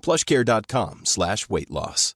plushcare.com slash weight loss.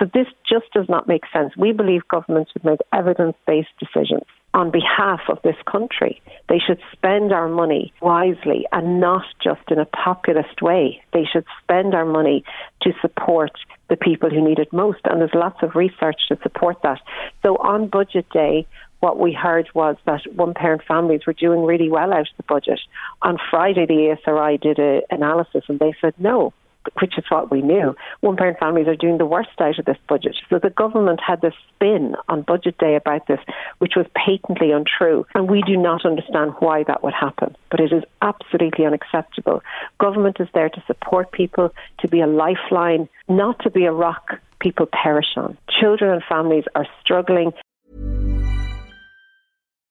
So this just does not make sense. We believe governments should make evidence-based decisions on behalf of this country. They should spend our money wisely and not just in a populist way. They should spend our money to support the people who need it most. And there's lots of research to support that. So on budget day, what we heard was that one parent families were doing really well out of the budget. On Friday, the ESRI did an analysis and they said no, which is what we knew. One parent families are doing the worst out of this budget. So the government had this spin on budget day about this, which was patently untrue. And we do not understand why that would happen. But it is absolutely unacceptable. Government is there to support people, to be a lifeline, not to be a rock people perish on. Children and families are struggling.